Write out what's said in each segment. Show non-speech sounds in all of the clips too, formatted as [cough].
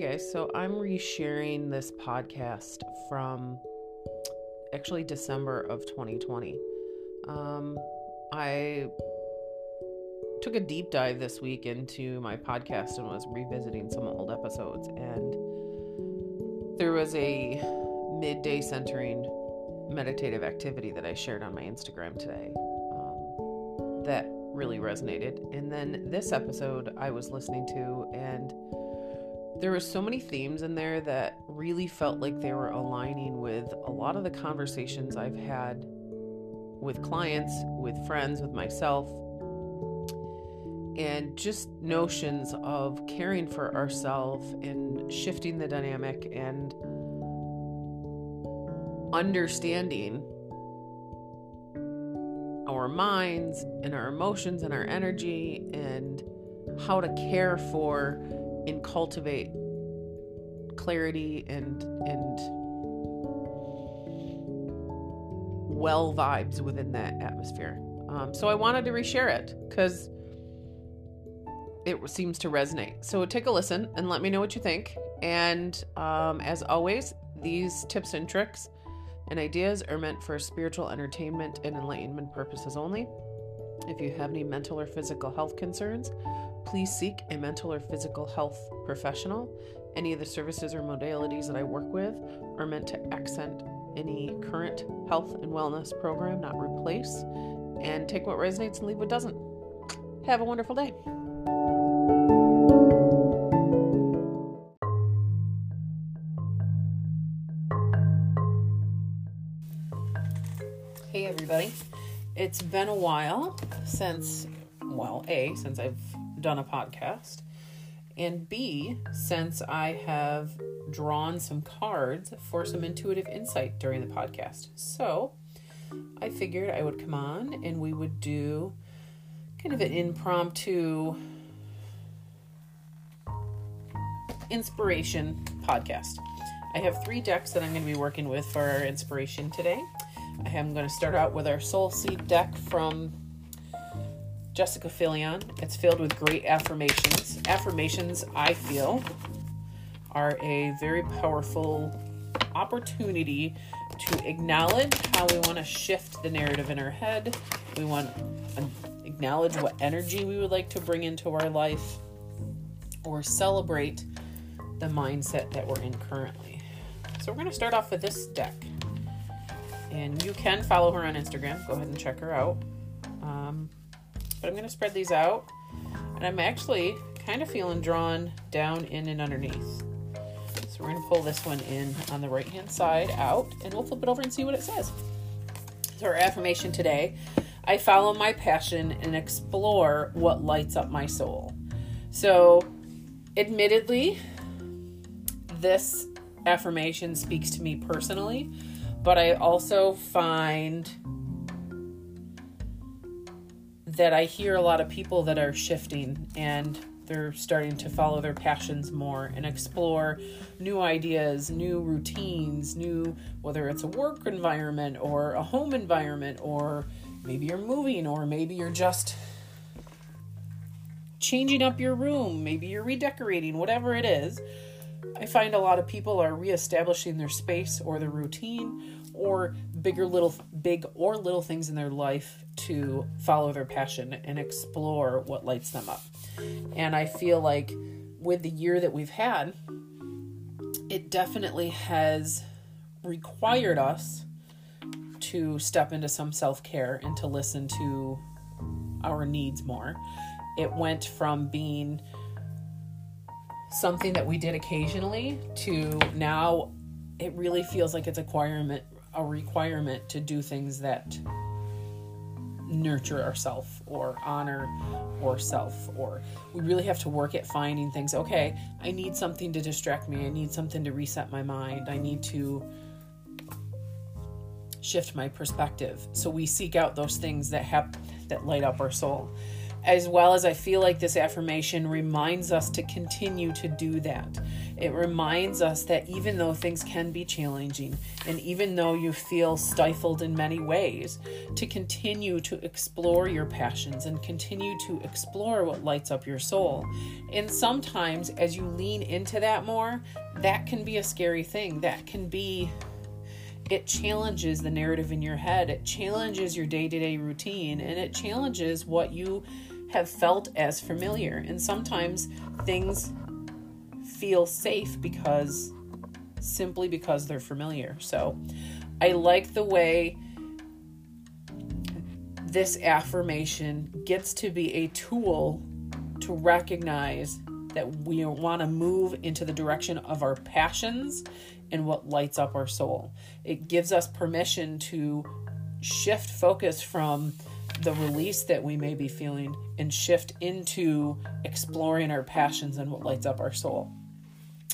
Hey guys, so I'm resharing this podcast from actually December of 2020. Um, I took a deep dive this week into my podcast and was revisiting some old episodes, and there was a midday centering meditative activity that I shared on my Instagram today um, that really resonated. And then this episode I was listening to, and there were so many themes in there that really felt like they were aligning with a lot of the conversations I've had with clients, with friends, with myself, and just notions of caring for ourselves and shifting the dynamic and understanding our minds and our emotions and our energy and how to care for and cultivate clarity and and well vibes within that atmosphere. Um, so I wanted to reshare it because it seems to resonate. So take a listen and let me know what you think. And um, as always, these tips and tricks and ideas are meant for spiritual entertainment and enlightenment purposes only. If you have any mental or physical health concerns, please seek a mental or physical health professional. Any of the services or modalities that I work with are meant to accent any current health and wellness program, not replace. And take what resonates and leave what doesn't. Have a wonderful day. Hey, everybody. It's been a while since, well, A, since I've done a podcast, and B, since I have drawn some cards for some intuitive insight during the podcast. So I figured I would come on and we would do kind of an impromptu inspiration podcast. I have three decks that I'm going to be working with for our inspiration today. I am going to start out with our Soul Seed deck from Jessica Filion. It's filled with great affirmations. Affirmations, I feel, are a very powerful opportunity to acknowledge how we want to shift the narrative in our head. We want to acknowledge what energy we would like to bring into our life or celebrate the mindset that we're in currently. So, we're going to start off with this deck. And you can follow her on Instagram. Go ahead and check her out. Um, but I'm going to spread these out. And I'm actually kind of feeling drawn down in and underneath. So we're going to pull this one in on the right hand side out and we'll flip it over and see what it says. So our affirmation today, I follow my passion and explore what lights up my soul. So admittedly, this affirmation speaks to me personally, but I also find that I hear a lot of people that are shifting and they're starting to follow their passions more and explore new ideas, new routines, new whether it's a work environment or a home environment or maybe you're moving or maybe you're just changing up your room, maybe you're redecorating, whatever it is. I find a lot of people are reestablishing their space or their routine or bigger little big or little things in their life to follow their passion and explore what lights them up. And I feel like with the year that we've had, it definitely has required us to step into some self-care and to listen to our needs more. It went from being something that we did occasionally to now it really feels like it's a requirement a requirement to do things that nurture ourself or honor or self or we really have to work at finding things okay i need something to distract me i need something to reset my mind i need to shift my perspective so we seek out those things that have that light up our soul as well as I feel like this affirmation reminds us to continue to do that. It reminds us that even though things can be challenging, and even though you feel stifled in many ways, to continue to explore your passions and continue to explore what lights up your soul. And sometimes, as you lean into that more, that can be a scary thing. That can be it challenges the narrative in your head. It challenges your day to day routine and it challenges what you have felt as familiar. And sometimes things feel safe because simply because they're familiar. So I like the way this affirmation gets to be a tool to recognize that we want to move into the direction of our passions and what lights up our soul. It gives us permission to shift focus from the release that we may be feeling and shift into exploring our passions and what lights up our soul.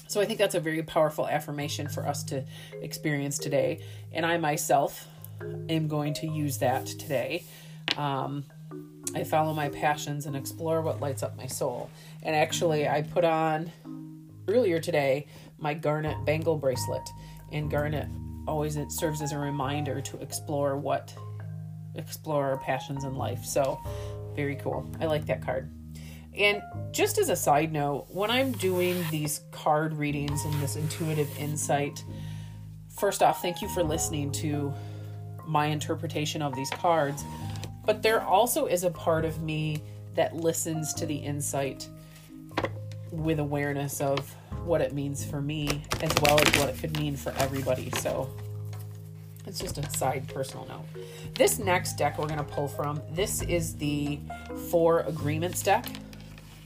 So I think that's a very powerful affirmation for us to experience today. And I myself am going to use that today. Um, I follow my passions and explore what lights up my soul. And actually, I put on earlier today my garnet bangle bracelet. And garnet always it serves as a reminder to explore what explore our passions in life. So, very cool. I like that card. And just as a side note, when I'm doing these card readings and this intuitive insight, first off, thank you for listening to my interpretation of these cards. But there also is a part of me that listens to the insight with awareness of what it means for me as well as what it could mean for everybody. So it's just a side personal note. This next deck we're going to pull from, this is the Four Agreements deck.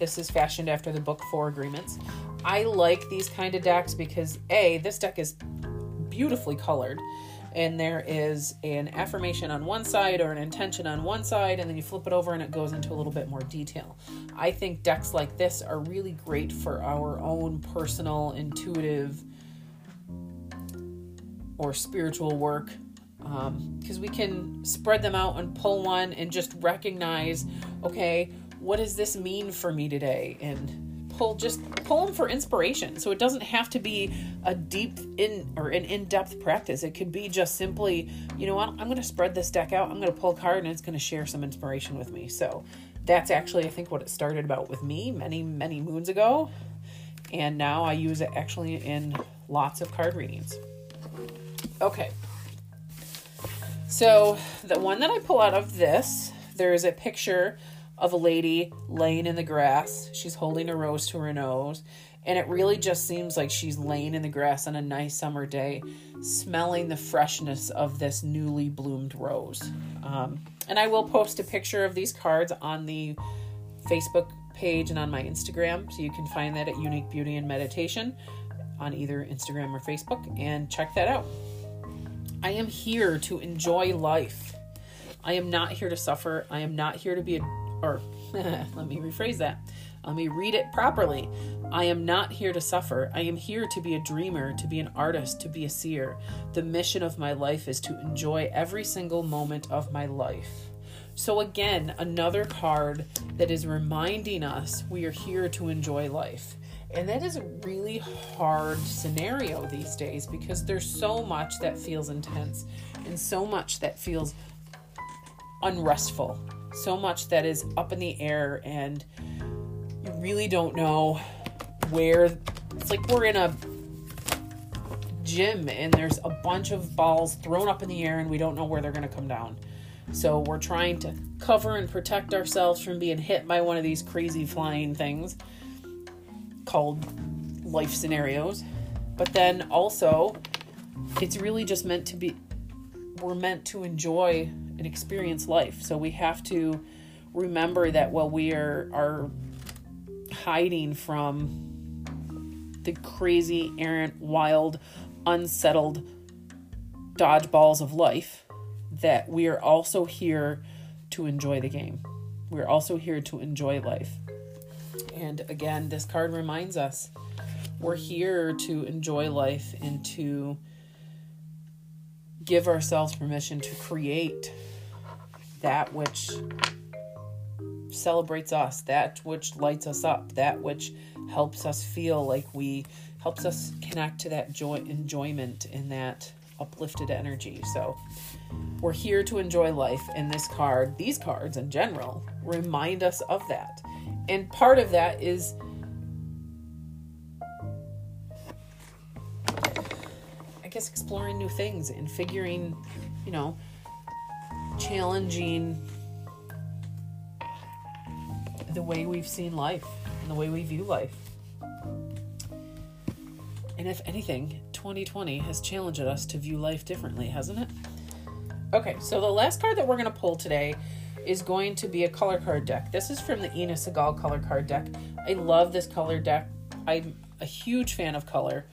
This is fashioned after the book Four Agreements. I like these kind of decks because A, this deck is beautifully colored and there is an affirmation on one side or an intention on one side, and then you flip it over and it goes into a little bit more detail. I think decks like this are really great for our own personal, intuitive, or spiritual work because um, we can spread them out and pull one and just recognize okay, what does this mean for me today? And pull just pull them for inspiration. So it doesn't have to be a deep in or an in-depth practice. It could be just simply, you know what, I'm going to spread this deck out. I'm going to pull a card and it's going to share some inspiration with me. So that's actually I think what it started about with me many many moons ago. And now I use it actually in lots of card readings. Okay. So the one that I pull out of this, there is a picture of a lady laying in the grass. She's holding a rose to her nose. And it really just seems like she's laying in the grass on a nice summer day, smelling the freshness of this newly bloomed rose. Um, and I will post a picture of these cards on the Facebook page and on my Instagram. So you can find that at Unique Beauty and Meditation on either Instagram or Facebook and check that out. I am here to enjoy life. I am not here to suffer. I am not here to be a or [laughs] let me rephrase that. Let me read it properly. I am not here to suffer. I am here to be a dreamer, to be an artist, to be a seer. The mission of my life is to enjoy every single moment of my life. So, again, another card that is reminding us we are here to enjoy life. And that is a really hard scenario these days because there's so much that feels intense and so much that feels unrestful so much that is up in the air and you really don't know where it's like we're in a gym and there's a bunch of balls thrown up in the air and we don't know where they're going to come down. So we're trying to cover and protect ourselves from being hit by one of these crazy flying things called life scenarios. But then also, it's really just meant to be, we're meant to enjoy and experience life. So we have to remember that while we are are hiding from the crazy, errant, wild, unsettled dodgeballs of life, that we are also here to enjoy the game. We're also here to enjoy life. And again, this card reminds us we're here to enjoy life and to give ourselves permission to create that which celebrates us, that which lights us up, that which helps us feel like we helps us connect to that joy enjoyment and that uplifted energy. So we're here to enjoy life and this card, these cards in general, remind us of that. And part of that is guess exploring new things and figuring, you know, challenging the way we've seen life and the way we view life. And if anything, 2020 has challenged us to view life differently, hasn't it? Okay, so the last card that we're going to pull today is going to be a color card deck. This is from the Inna Segal color card deck. I love this color deck. I'm a huge fan of color,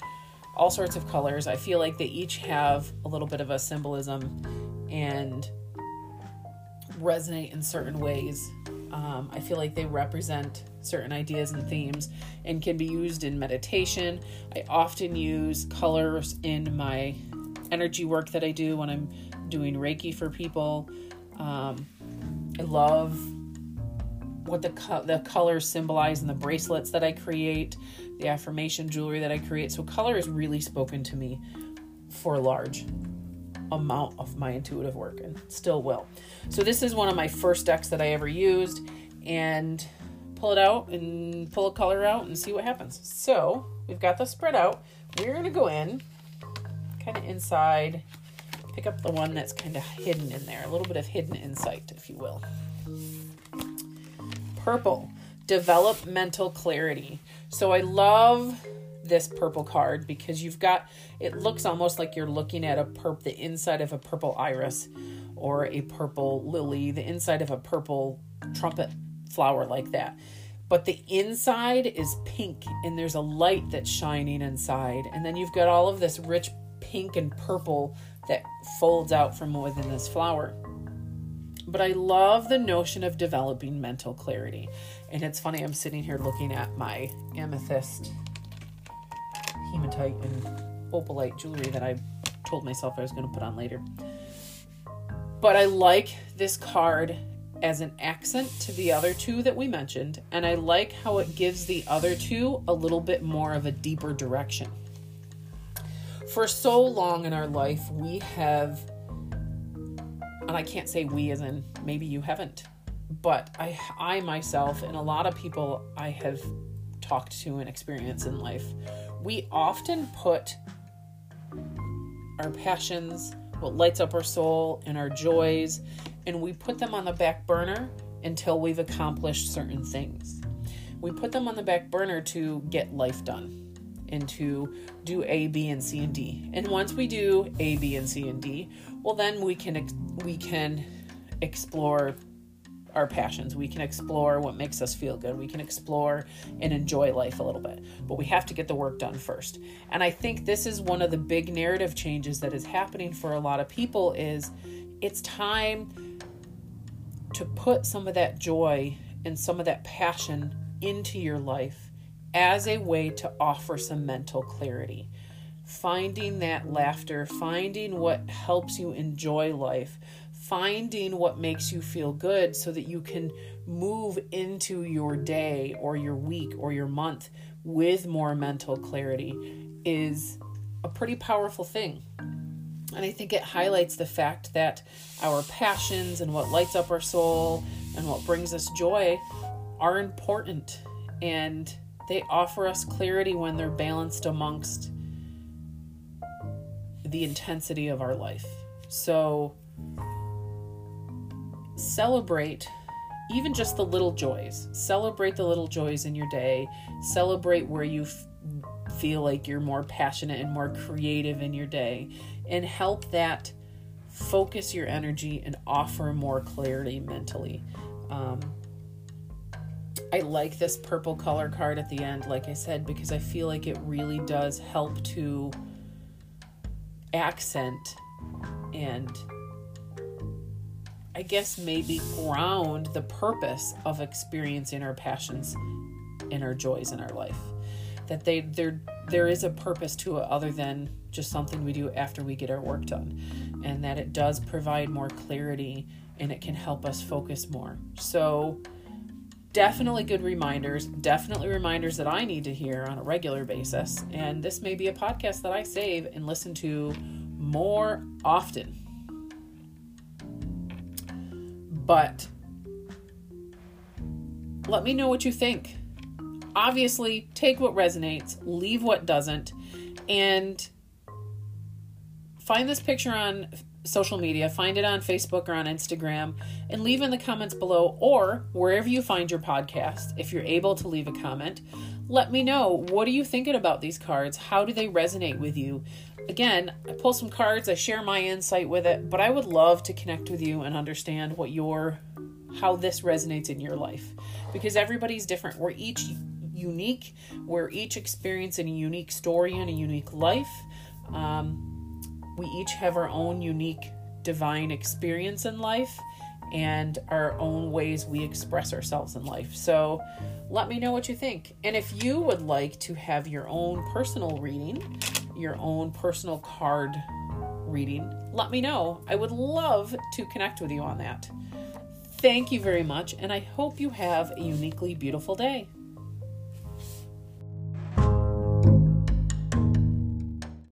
all sorts of colors. I feel like they each have a little bit of a symbolism and resonate in certain ways. Um, I feel like they represent certain ideas and themes and can be used in meditation. I often use colors in my energy work that I do when I'm doing Reiki for people. Um, I love what the co- the colors symbolize in the bracelets that I create, the affirmation jewelry that I create. So color is really spoken to me for a large amount of my intuitive work and still will. So this is one of my first decks that I ever used and pull it out and pull a color out and see what happens. So we've got the spread out. We're to go in kind of inside, pick up the one that's kind of hidden in there, a little bit of hidden insight, if you will. Purple, developmental clarity. So I love this purple card because you've got it looks almost like you're looking at a purp the inside of a purple iris or a purple lily, the inside of a purple trumpet flower like that. But the inside is pink and there's a light that's shining inside. And then you've got all of this rich pink and purple that folds out from within this flower. But I love the notion of developing mental clarity. And it's funny, I'm sitting here looking at my amethyst, hematite, and opalite jewelry that I told myself I was going to put on later. But I like this card as an accent to the other two that we mentioned, and I like how it gives the other two a little bit more of a deeper direction. For so long in our life, we have, and I can't say we as in maybe you haven't, but I, I myself, and a lot of people I have talked to and experienced in life, we often put our passions, what lights up our soul, and our joys and we put them on the back burner until we've accomplished certain things. We put them on the back burner to get life done and to do A, B, and C and D. And once we do A, B, and C and D, well, then we can we can explore our passions. We can explore what makes us feel good. We can explore and enjoy life a little bit. But we have to get the work done first. And I think this is one of the big narrative changes that is happening for a lot of people is it's time to put some of that joy and some of that passion into your life as a way to offer some mental clarity. Finding that laughter, finding what helps you enjoy life, finding what makes you feel good so that you can move into your day or your week or your month with more mental clarity is a pretty powerful thing. And I think it highlights the fact that our passions and what lights up our soul and what brings us joy are important and they offer us clarity when they're balanced amongst the intensity of our life. So celebrate even just the little joys. Celebrate the little joys in your day. Celebrate where you f- feel like you're more passionate and more creative in your day and help that focus your energy and offer more clarity mentally. Um, I like this purple color card at the end, like I said, because I feel like it really does help to accent and I guess maybe ground the purpose of experiencing our passions and our joys in our life. That they there there is a purpose to it other than just something we do after we get our work done, and that it does provide more clarity and it can help us focus more. So, definitely good reminders, definitely reminders that I need to hear on a regular basis. And this may be a podcast that I save and listen to more often. But let me know what you think. Obviously, take what resonates, leave what doesn't, and find this picture on social media, find it on Facebook or on Instagram, and leave in the comments below or wherever you find your podcast. If you're able to leave a comment, let me know what are you thinking about these cards? How do they resonate with you? Again, I pull some cards, I share my insight with it, but I would love to connect with you and understand what your how this resonates in your life because everybody's different. We're each unique. We're each experiencing a unique story and a unique life. Um, we each have our own unique divine experience in life and our own ways we express ourselves in life. So let me know what you think. And if you would like to have your own personal reading, your own personal card reading, let me know. I would love to connect with you on that. Thank you very much, and I hope you have a uniquely beautiful day.